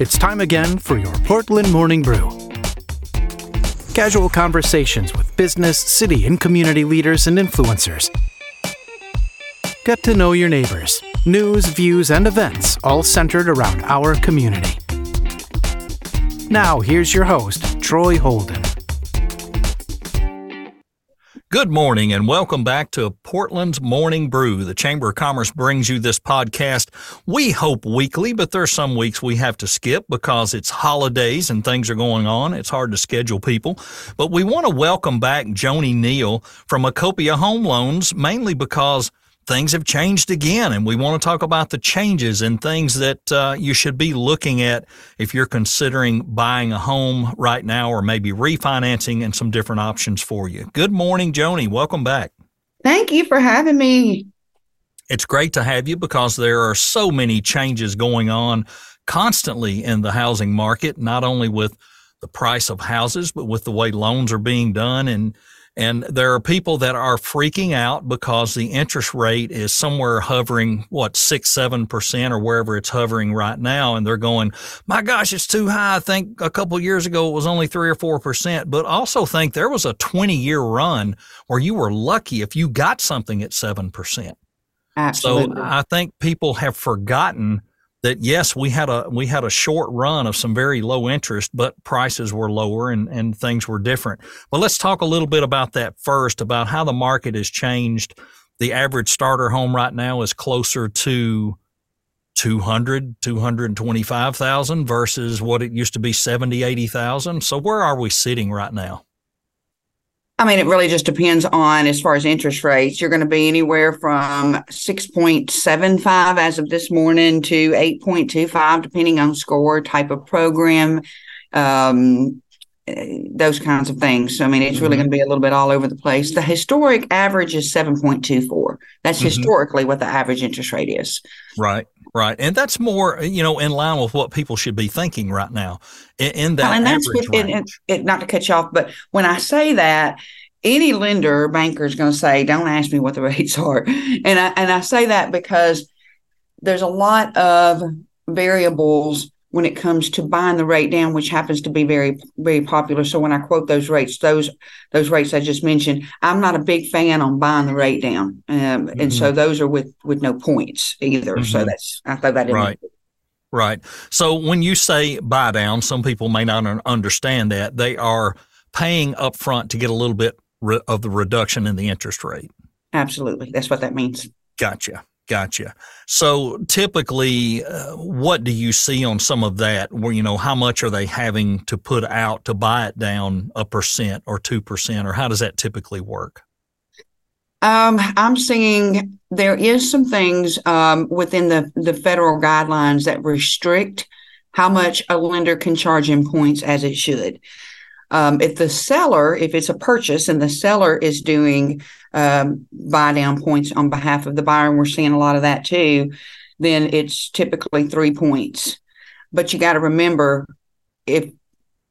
It's time again for your Portland Morning Brew. Casual conversations with business, city, and community leaders and influencers. Get to know your neighbors, news, views, and events all centered around our community. Now, here's your host, Troy Holden. Good morning and welcome back to Portland's Morning Brew. The Chamber of Commerce brings you this podcast. We hope weekly, but there's some weeks we have to skip because it's holidays and things are going on. It's hard to schedule people. But we want to welcome back Joanie Neal from Acopia Home Loans, mainly because things have changed again, and we want to talk about the changes and things that uh, you should be looking at if you're considering buying a home right now or maybe refinancing and some different options for you. Good morning, Joanie. Welcome back. Thank you for having me. It's great to have you because there are so many changes going on constantly in the housing market, not only with the price of houses, but with the way loans are being done and and there are people that are freaking out because the interest rate is somewhere hovering, what, six, 7% or wherever it's hovering right now. And they're going, my gosh, it's too high. I think a couple years ago it was only three or 4%, but also think there was a 20 year run where you were lucky if you got something at 7%. Absolutely. So I think people have forgotten that yes, we had a we had a short run of some very low interest, but prices were lower and, and things were different. But let's talk a little bit about that first, about how the market has changed. The average starter home right now is closer to 200, 225,000 versus what it used to be 70, 80,000. So where are we sitting right now? I mean, it really just depends on as far as interest rates. You're going to be anywhere from 6.75 as of this morning to 8.25, depending on score, type of program, um, those kinds of things. So, I mean, it's mm-hmm. really going to be a little bit all over the place. The historic average is 7.24. That's mm-hmm. historically what the average interest rate is. Right. Right. And that's more, uh, you know, in line with what people should be thinking right now in, in that well, and that's what, range. It, it, not to cut you off, but when I say that, any lender or banker is going to say, don't ask me what the rates are. And I, and I say that because there's a lot of variables when it comes to buying the rate down, which happens to be very, very popular. So when I quote those rates, those those rates I just mentioned, I'm not a big fan on buying the rate down, um, mm-hmm. and so mm-hmm. those are with with no points either. Mm-hmm. So that's I throw that in. Right. Right. So when you say buy down, some people may not understand that they are paying upfront to get a little bit of the reduction in the interest rate. Absolutely. That's what that means. Gotcha. Gotcha. So typically, uh, what do you see on some of that? Where you know how much are they having to put out to buy it down a percent or two percent, or how does that typically work? Um, I'm seeing there is some things um, within the the federal guidelines that restrict how much a lender can charge in points as it should. Um, if the seller, if it's a purchase and the seller is doing um, buy down points on behalf of the buyer, and we're seeing a lot of that too, then it's typically three points. But you got to remember, if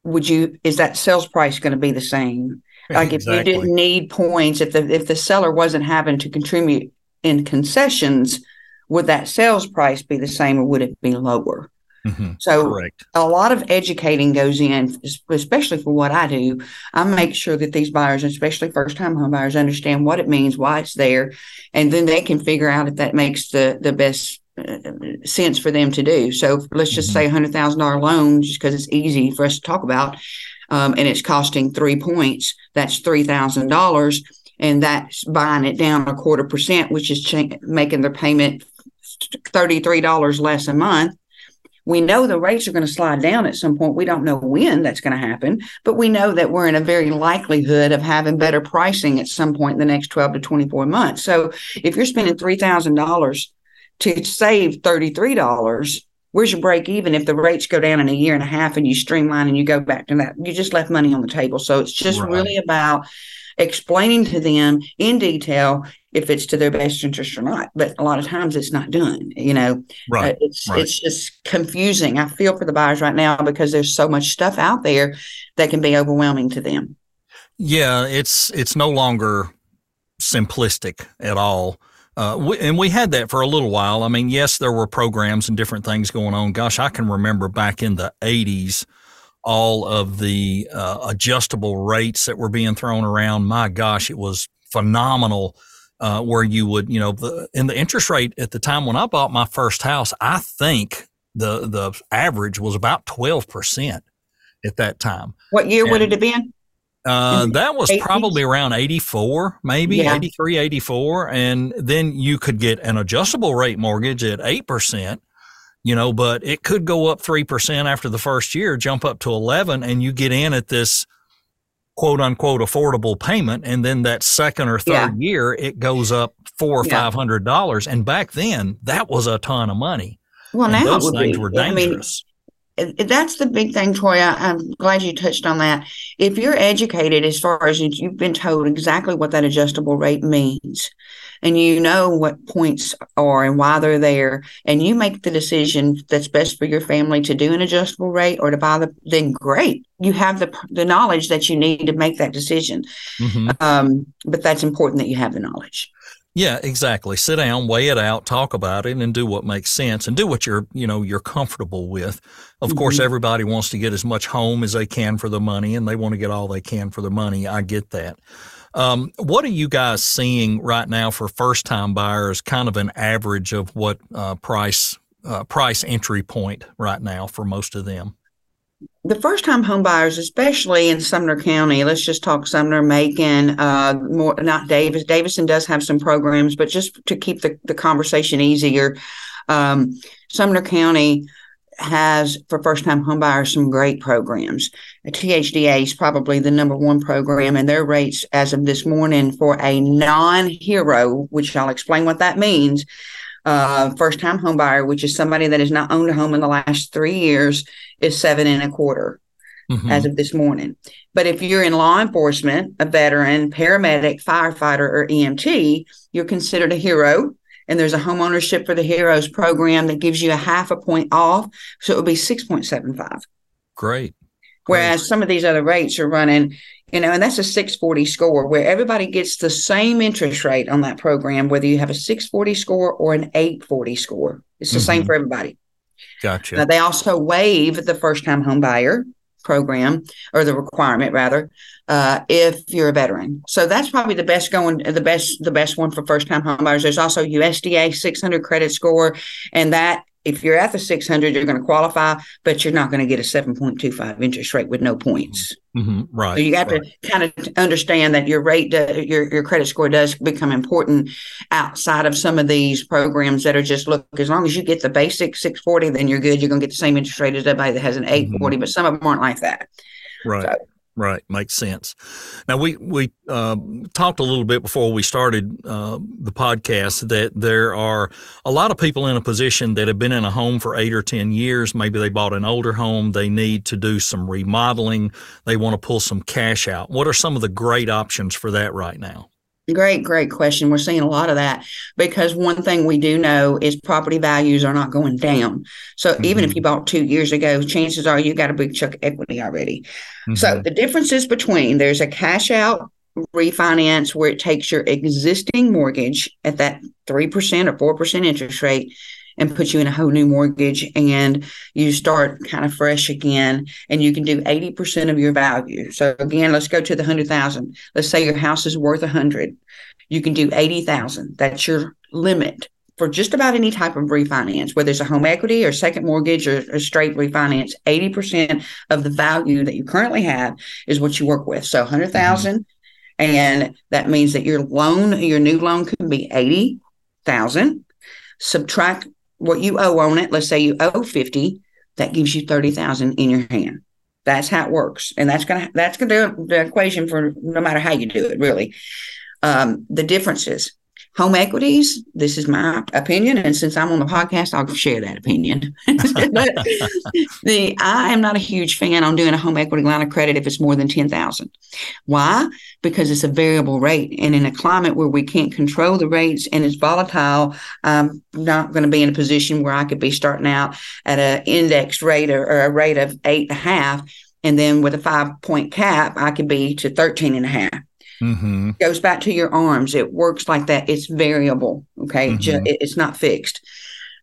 would you is that sales price going to be the same? Like exactly. if you didn't need points, if the if the seller wasn't having to contribute in concessions, would that sales price be the same or would it be lower? Mm-hmm. So Correct. a lot of educating goes in, especially for what I do. I make sure that these buyers, especially first time home buyers, understand what it means, why it's there, and then they can figure out if that makes the, the best uh, sense for them to do. So let's just mm-hmm. say hundred thousand dollar loan, just because it's easy for us to talk about, um, and it's costing three points. That's three thousand dollars, and that's buying it down a quarter percent, which is ch- making their payment thirty three dollars less a month we know the rates are going to slide down at some point. We don't know when that's going to happen, but we know that we're in a very likelihood of having better pricing at some point in the next 12 to 24 months. So if you're spending $3,000 to save $33, where's your break even if the rates go down in a year and a half and you streamline and you go back to that? You just left money on the table. So it's just right. really about explaining to them in detail if it's to their best interest or not. But a lot of times it's not done. You know, right? Uh, it's right. it's just confusing. I feel for the buyers right now because there's so much stuff out there that can be overwhelming to them. Yeah, it's it's no longer simplistic at all. Uh, we, and we had that for a little while. I mean, yes, there were programs and different things going on. Gosh, I can remember back in the 80s, all of the uh, adjustable rates that were being thrown around. My gosh, it was phenomenal. Uh, where you would, you know, the, in the interest rate at the time when I bought my first house, I think the the average was about twelve percent at that time. What year and, would it have been? Uh, that was 80s? probably around 84, maybe yeah. 83, 84. And then you could get an adjustable rate mortgage at 8%, you know, but it could go up 3% after the first year, jump up to 11, and you get in at this quote unquote affordable payment. And then that second or third yeah. year, it goes up four or yeah. $500. And back then, that was a ton of money. Well, and now those things be. were dangerous. That's the big thing, Toya. I'm glad you touched on that. If you're educated as far as you've been told exactly what that adjustable rate means, and you know what points are and why they're there, and you make the decision that's best for your family to do an adjustable rate or to buy the, then great. You have the the knowledge that you need to make that decision. Mm-hmm. Um, but that's important that you have the knowledge. Yeah, exactly. Sit down, weigh it out, talk about it, and do what makes sense, and do what you're, you know, you're comfortable with. Of mm-hmm. course, everybody wants to get as much home as they can for the money, and they want to get all they can for the money. I get that. Um, what are you guys seeing right now for first-time buyers? Kind of an average of what uh, price uh, price entry point right now for most of them the first time home buyers, especially in Sumner County, let's just talk Sumner, Macon, uh, more not Davis. Davidson does have some programs, but just to keep the, the conversation easier, um, Sumner County has for first time home buyers some great programs. A THDA is probably the number one program, and their rates as of this morning for a non hero, which I'll explain what that means. Uh, first time home buyer, which is somebody that has not owned a home in the last three years, is seven and a quarter mm-hmm. as of this morning. But if you're in law enforcement, a veteran, paramedic, firefighter, or EMT, you're considered a hero. And there's a home ownership for the heroes program that gives you a half a point off. So it would be 6.75. Great. Whereas some of these other rates are running, you know, and that's a 640 score where everybody gets the same interest rate on that program, whether you have a 640 score or an 840 score. It's the mm-hmm. same for everybody. Gotcha. they also waive the first time home buyer program or the requirement rather uh, if you're a veteran so that's probably the best going the best the best one for first time home buyers there's also usda 600 credit score and that if you're at the 600 you're going to qualify but you're not going to get a 7.25 interest rate with no points mm-hmm. right so you got right. to kind of understand that your rate your, your credit score does become important outside of some of these programs that are just look as long as you get the basic 640 then you're good you're going to get the same interest rate as everybody that has an 840 mm-hmm. but some of them aren't like that right so, Right, makes sense. Now we we uh, talked a little bit before we started uh, the podcast that there are a lot of people in a position that have been in a home for eight or ten years. Maybe they bought an older home. They need to do some remodeling. They want to pull some cash out. What are some of the great options for that right now? Great, great question. We're seeing a lot of that because one thing we do know is property values are not going down. So mm-hmm. even if you bought two years ago, chances are you got a big chunk of equity already. Mm-hmm. So the differences between there's a cash out refinance where it takes your existing mortgage at that 3% or 4% interest rate and put you in a whole new mortgage and you start kind of fresh again and you can do 80% of your value. So again, let's go to the 100,000. Let's say your house is worth 100. You can do 80,000. That's your limit for just about any type of refinance, whether it's a home equity or second mortgage or, a straight refinance, 80% of the value that you currently have is what you work with. So 100,000 mm-hmm. and that means that your loan, your new loan can be 80,000. Subtract what you owe on it. Let's say you owe 50, that gives you 30,000 in your hand. That's how it works. And that's going to, that's going to do the equation for no matter how you do it, really. Um, the differences home equities this is my opinion and since i'm on the podcast i'll share that opinion. The i am not a huge fan on doing a home equity line of credit if it's more than 10000 why? Because it's a variable rate and in a climate where we can't control the rates and it's volatile i'm not going to be in a position where i could be starting out at an indexed rate or, or a rate of eight and a half and then with a five point cap i could be to 13 and a half Mm-hmm. Goes back to your arms. It works like that. It's variable. Okay. Mm-hmm. Just, it's not fixed.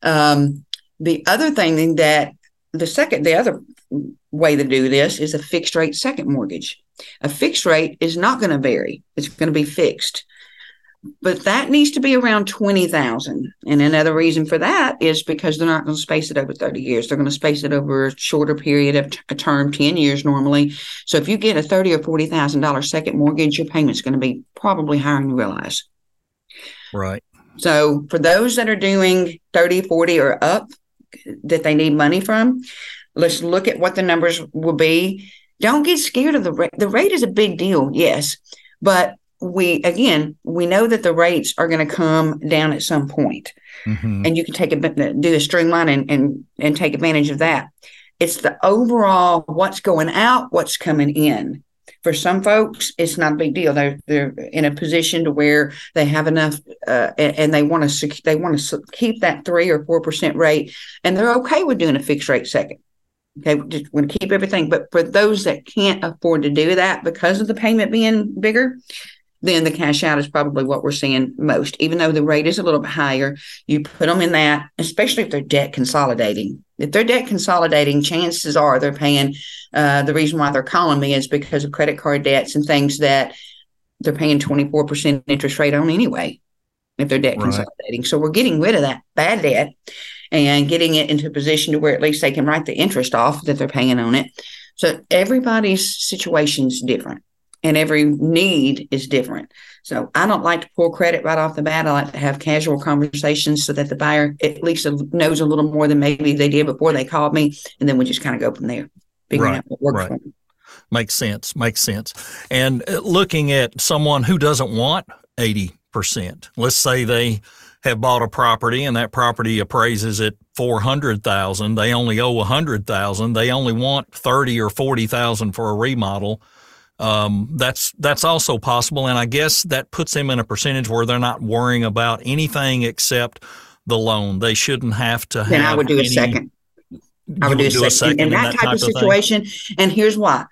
Um, the other thing that the second, the other way to do this is a fixed rate second mortgage. A fixed rate is not going to vary. It's going to be fixed but that needs to be around 20,000. And another reason for that is because they're not going to space it over 30 years. They're going to space it over a shorter period of a term, 10 years normally. So if you get a 30 or $40,000 second mortgage, your payment's going to be probably higher than you realize. Right. So for those that are doing 30, 40 or up that they need money from, let's look at what the numbers will be. Don't get scared of the rate. The rate is a big deal, yes, but we again we know that the rates are going to come down at some point. Mm-hmm. and you can take a do a streamline and, and and take advantage of that. It's the overall what's going out what's coming in. For some folks it's not a big deal. They're they're in a position to where they have enough uh, and, and, they want to they want to keep that three or four percent rate and they're okay with doing a fixed rate second. Okay just want to keep everything. But for those that can't afford to do that because of the payment being bigger then the cash out is probably what we're seeing most. Even though the rate is a little bit higher, you put them in that, especially if they're debt consolidating. If they're debt consolidating, chances are they're paying. Uh, the reason why they're calling me is because of credit card debts and things that they're paying 24% interest rate on anyway, if they're debt right. consolidating. So we're getting rid of that bad debt and getting it into a position to where at least they can write the interest off that they're paying on it. So everybody's situation is different and every need is different. So I don't like to pull credit right off the bat. I like to have casual conversations so that the buyer at least knows a little more than maybe they did before they called me, and then we just kind of go from there, figuring right, out what works right. for them. Makes sense. Makes sense. And uh, looking at someone who doesn't want eighty percent, let's say they have bought a property and that property appraises at 400,000 they only owe 100,000 they only want 30 or 40,000 for a remodel um, that's that's also possible, and I guess that puts them in a percentage where they're not worrying about anything except the loan. They shouldn't have to. Then I would do any, a second. I would, would do, a, second. in, in that, that type, type, of situation. Of and here's why: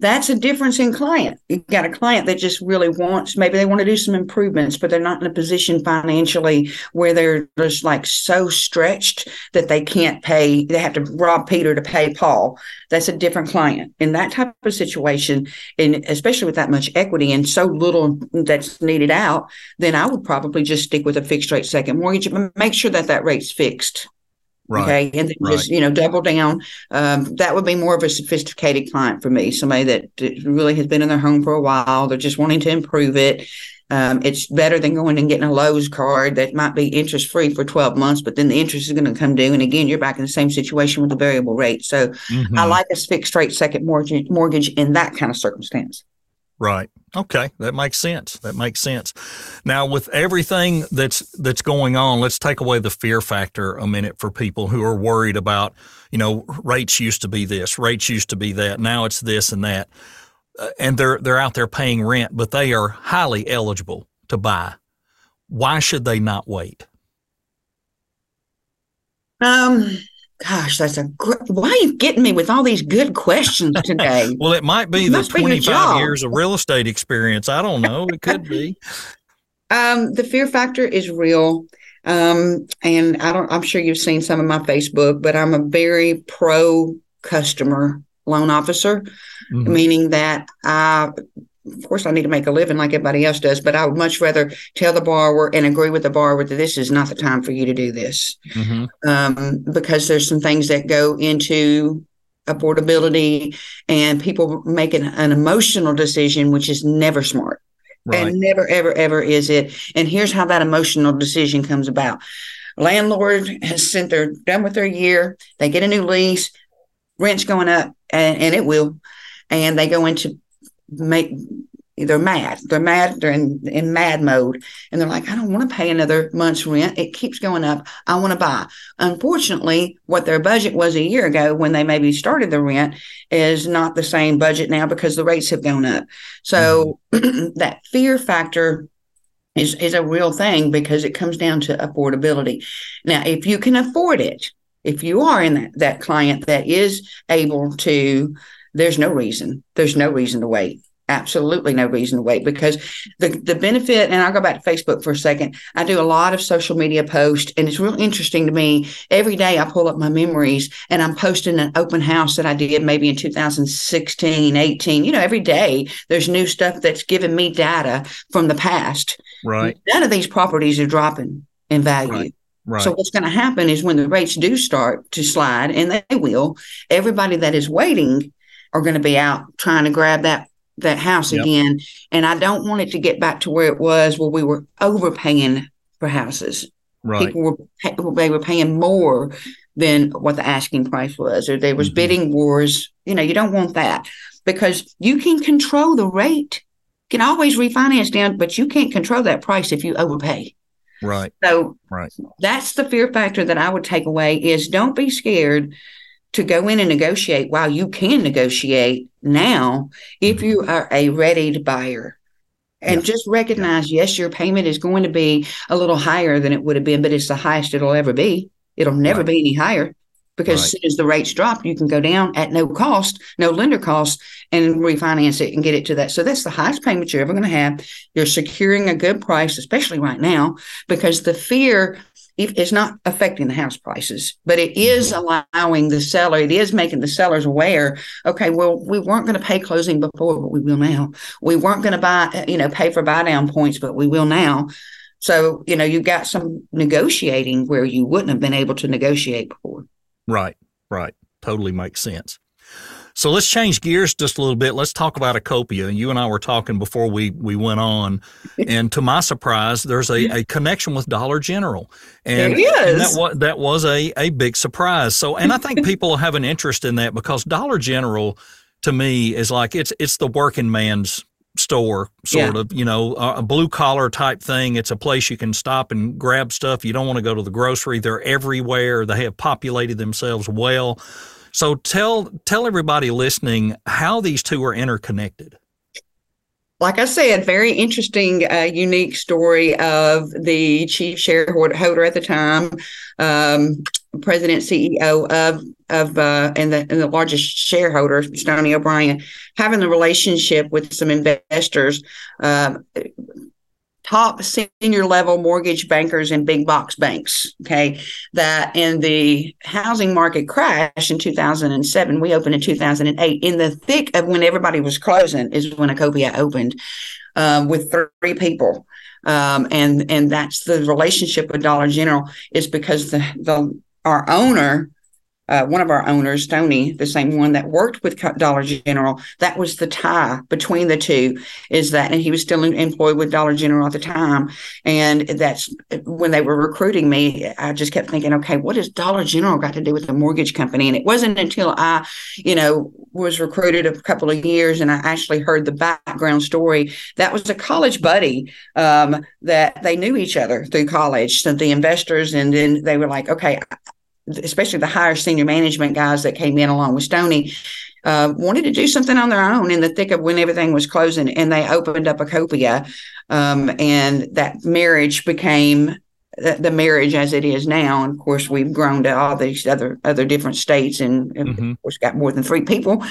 that's a difference in client. You got a client that just really wants, maybe they want to do some improvements, but they're not in a position financially where they're just like so stretched that they can't pay. They have to rob Peter to pay Paul. That's a different client. In that type of situation, and especially with that much equity and so little that's needed out, then I would probably just stick with a fixed rate second mortgage, but make sure that that rate's fixed Right. Okay. And then right. just, you know, double down. Um, that would be more of a sophisticated client for me, somebody that really has been in their home for a while. They're just wanting to improve it. Um, it's better than going and getting a Lowe's card that might be interest free for 12 months, but then the interest is going to come due. And again, you're back in the same situation with the variable rate. So mm-hmm. I like a fixed rate second mortgage, mortgage in that kind of circumstance. Right. Okay, that makes sense. That makes sense. Now, with everything that's that's going on, let's take away the fear factor a minute for people who are worried about, you know, rates used to be this, rates used to be that, now it's this and that, uh, and they're they're out there paying rent, but they are highly eligible to buy. Why should they not wait? Um, Gosh, that's a great. Why are you getting me with all these good questions today? well, it might be it the 25 years of real estate experience. I don't know. It could be. um, the fear factor is real. Um, and I don't, I'm sure you've seen some of my Facebook, but I'm a very pro customer loan officer, mm-hmm. meaning that I of course, I need to make a living like everybody else does, but I would much rather tell the borrower and agree with the borrower that this is not the time for you to do this. Mm-hmm. Um, because there's some things that go into affordability and people make an, an emotional decision, which is never smart. Right. And never, ever, ever is it. And here's how that emotional decision comes about. Landlord has sent their done with their year. They get a new lease, rent's going up, and, and it will. And they go into make they're mad. They're mad. They're in, in mad mode. And they're like, I don't want to pay another month's rent. It keeps going up. I want to buy. Unfortunately, what their budget was a year ago when they maybe started the rent is not the same budget now because the rates have gone up. So mm-hmm. that fear factor is, is a real thing because it comes down to affordability. Now, if you can afford it, if you are in that, that client that is able to there's no reason. There's no reason to wait. absolutely no reason to wait because the the benefit and I'll go back to Facebook for a second. I do a lot of social media posts and it's real interesting to me. Every day I pull up my memories and I'm posting an open house that I did maybe in 2016, 18. You know, every day there's new stuff that's giving me data from the past. Right. None of these properties are dropping in value. Right. Right. So what's going to happen is when the rates do start to slide, and they will, everybody that is waiting are going to be out trying to grab that that house yep. again. And I don't want it to get back to where it was where we were overpaying for houses. Right. People were they were paying more than what the asking price was, or there was mm-hmm. bidding wars. You know, you don't want that because you can control the rate. You can always refinance down, but you can't control that price if you overpay. Right. So right. that's the fear factor that I would take away is don't be scared to go in and negotiate while you can negotiate now if you mm-hmm. are a ready buyer and yeah. just recognize yeah. yes your payment is going to be a little higher than it would have been but it's the highest it'll ever be it'll never right. be any higher because right. as soon as the rates drop you can go down at no cost no lender cost and refinance it and get it to that so that's the highest payment you're ever going to have you're securing a good price especially right now because the fear is not affecting the house prices, but it is mm-hmm. allowing the seller, it is making the sellers aware, okay, well, we weren't going to pay closing before, but we will now. We weren't going to buy, you know, pay for buy down points, but we will now. So, you know, you've got some negotiating where you wouldn't have been able to negotiate before. Right, right. Totally makes sense. So let's change gears just a little bit. Let's talk about Acopia. You and I were talking before we we went on, and to my surprise, there's a, a connection with Dollar General, and, and that was that was a a big surprise. So, and I think people have an interest in that because Dollar General, to me, is like it's it's the working man's store sort yeah. of you know a blue collar type thing. It's a place you can stop and grab stuff. You don't want to go to the grocery. They're everywhere. They have populated themselves well. So tell tell everybody listening how these two are interconnected. Like I said, very interesting, uh, unique story of the chief shareholder at the time, um, president CEO of of uh, and the and the largest shareholder, Stoney O'Brien, having the relationship with some investors. Um, top senior level mortgage bankers and big box banks. Okay. That in the housing market crash in 2007, we opened in 2008. In the thick of when everybody was closing, is when Acopia opened um, with three people. Um, and and that's the relationship with Dollar General is because the the our owner uh, one of our owners, Tony, the same one that worked with Dollar General, that was the tie between the two. Is that, and he was still employed with Dollar General at the time, and that's when they were recruiting me. I just kept thinking, okay, what has Dollar General got to do with the mortgage company? And it wasn't until I, you know, was recruited a couple of years and I actually heard the background story. That was a college buddy um, that they knew each other through college. So the investors, and then they were like, okay especially the higher senior management guys that came in along with Stony, uh, wanted to do something on their own in the thick of when everything was closing, and they opened up Acopia, um, and that marriage became the, the, marriage as it is now. And of course, we've grown to all these other other different states, and, and mm-hmm. of course, got more than three people.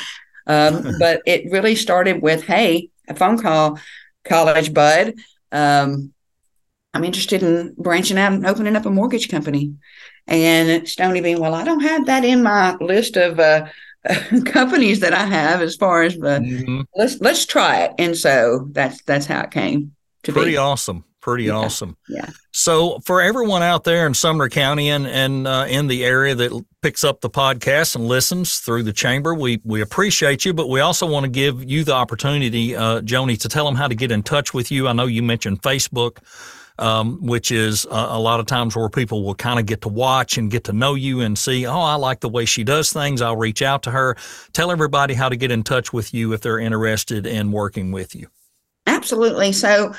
Um, but it really started with, "Hey, a phone call, college bud." Um, I'm interested in branching out and opening up a mortgage company. And Stony being, well, I don't have that in my list of uh, companies that I have as far as the mm-hmm. let's let's try it. And so that's that's how it came to Pretty be. Pretty awesome. Pretty yeah. awesome. Yeah. So for everyone out there in Sumner County and and uh, in the area that picks up the podcast and listens through the chamber, we we appreciate you, but we also want to give you the opportunity, uh, Joanie, to tell them how to get in touch with you. I know you mentioned Facebook um, which is a, a, lot of times where people will kind of get to watch and get to know you and see, oh, I like the way she does things. I'll reach out to her. Tell everybody how to get in touch with you if they're interested in working with you. Absolutely. So,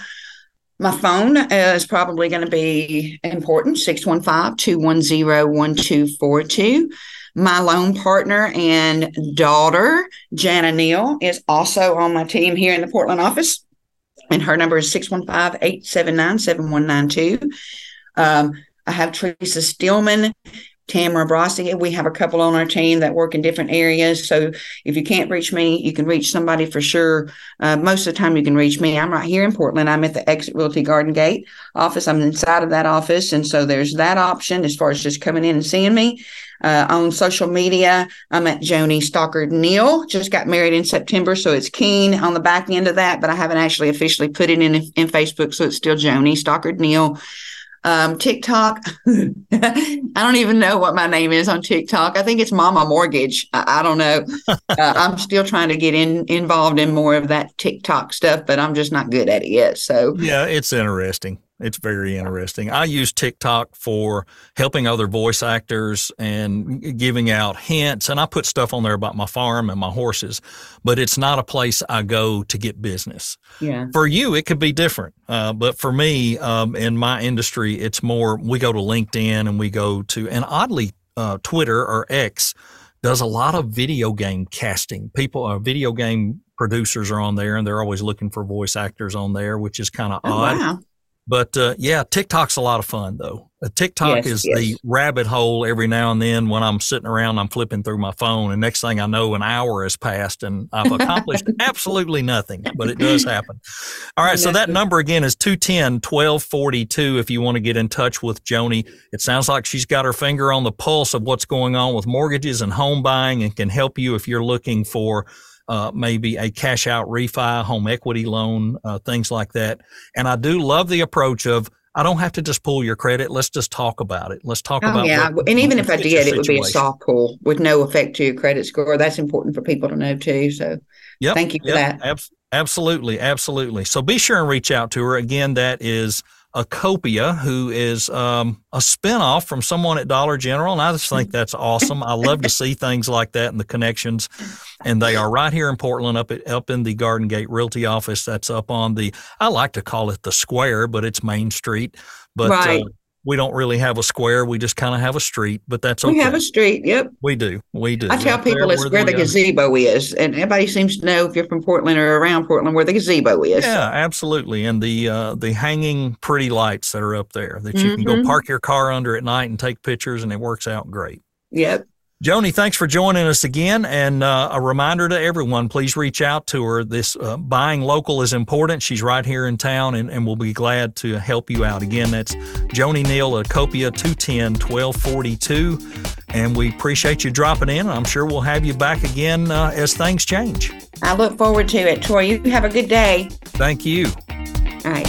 my phone is probably going to be important 615 210 1242. My loan partner and daughter, Jana Neal, is also on my team here in the Portland office and her number is 615-879-7192. Um, I have Teresa Stillman, Tamara Brossi. We have a couple on our team that work in different areas. So if you can't reach me, you can reach somebody for sure. Uh, most of the time, you can reach me. I'm right here in Portland. I'm at the Exit Realty Garden Gate office. I'm inside of that office. And so there's that option as far as just coming in and seeing me. Uh, on social media, I'm at Joanie Stockard Neal. Just got married in September, so it's Keen on the back end of that, but I haven't actually officially put it in in Facebook, so it's still Joanie Stockard Neal. Um, TikTok, I don't even know what my name is on TikTok. I think it's Mama Mortgage. I, I don't know. uh, I'm still trying to get in involved in more of that TikTok stuff, but I'm just not good at it yet. So yeah, it's interesting. It's very interesting. I use TikTok for helping other voice actors and giving out hints. And I put stuff on there about my farm and my horses, but it's not a place I go to get business. Yeah. For you, it could be different. Uh, but for me, um, in my industry, it's more we go to LinkedIn and we go to, and oddly, uh, Twitter or X does a lot of video game casting. People, uh, video game producers are on there and they're always looking for voice actors on there, which is kind of oh, odd. Wow. But uh, yeah, TikTok's a lot of fun though. Uh, TikTok Yes, is yes. the rabbit hole every now and then when I'm sitting around, I'm flipping through my phone, and next thing I know, an hour has passed and I've accomplished absolutely nothing, but it does happen. All right, so that number again is 210 1242 if you want to get in touch with Joanie. It sounds like she's got her finger on the pulse of what's going on with mortgages and home buying and can help you if you're looking for uh, maybe a cash out refi, home equity loan, uh, things like that. And I do love the approach of I don't have to just pull your credit. Let's just talk about it. Let's talk Oh, about yeah. what- And even if I did, it would be a soft pull with no effect to your credit score. That's important for people to know too. So Yep. Thank you for yep, that. abs- absolutely. Absolutely. So be sure and reach out to her. Again, that is Acopia, who is um, a spinoff from someone at Dollar General. And I just think that's awesome. I love to see things like that and the connections. And they are right here in Portland, up at, up in the Garden Gate Realty office. That's up on the, I like to call it the square, but it's Main Street. But Right. uh, we don't really have a square. We just kind of have a street, but that's okay. we have a street. Yep. we do. We do. I tell Right people it's where the uh, gazebo is. And everybody seems to know if you're from Portland or around Portland where the gazebo is. Yeah, absolutely. And the uh, the hanging pretty lights that are up there that you can go Mhm. park your car under at night and take pictures, and it works out great. Yep. Joanie, thanks for joining us again. And uh, a reminder to everyone, please reach out to her. This uh, buying local is important. She's right here in town, and, and we'll be glad to help you out. Again, that's Joanie Neal at Copia 210 1242. And we appreciate you dropping in. I'm sure we'll have you back again uh, as things change. I look forward to it. Troy, you have a good day. Thank you. All right.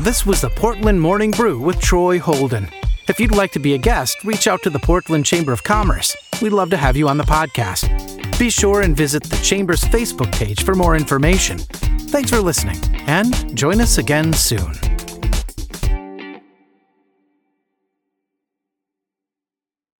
This was the Portland Morning Brew with Troy Holden. If you'd like to be a guest, reach out to the Portland Chamber of Commerce. We'd love to have you on the podcast. Be sure and visit the Chamber's Facebook page for more information. Thanks for listening, and join us again soon.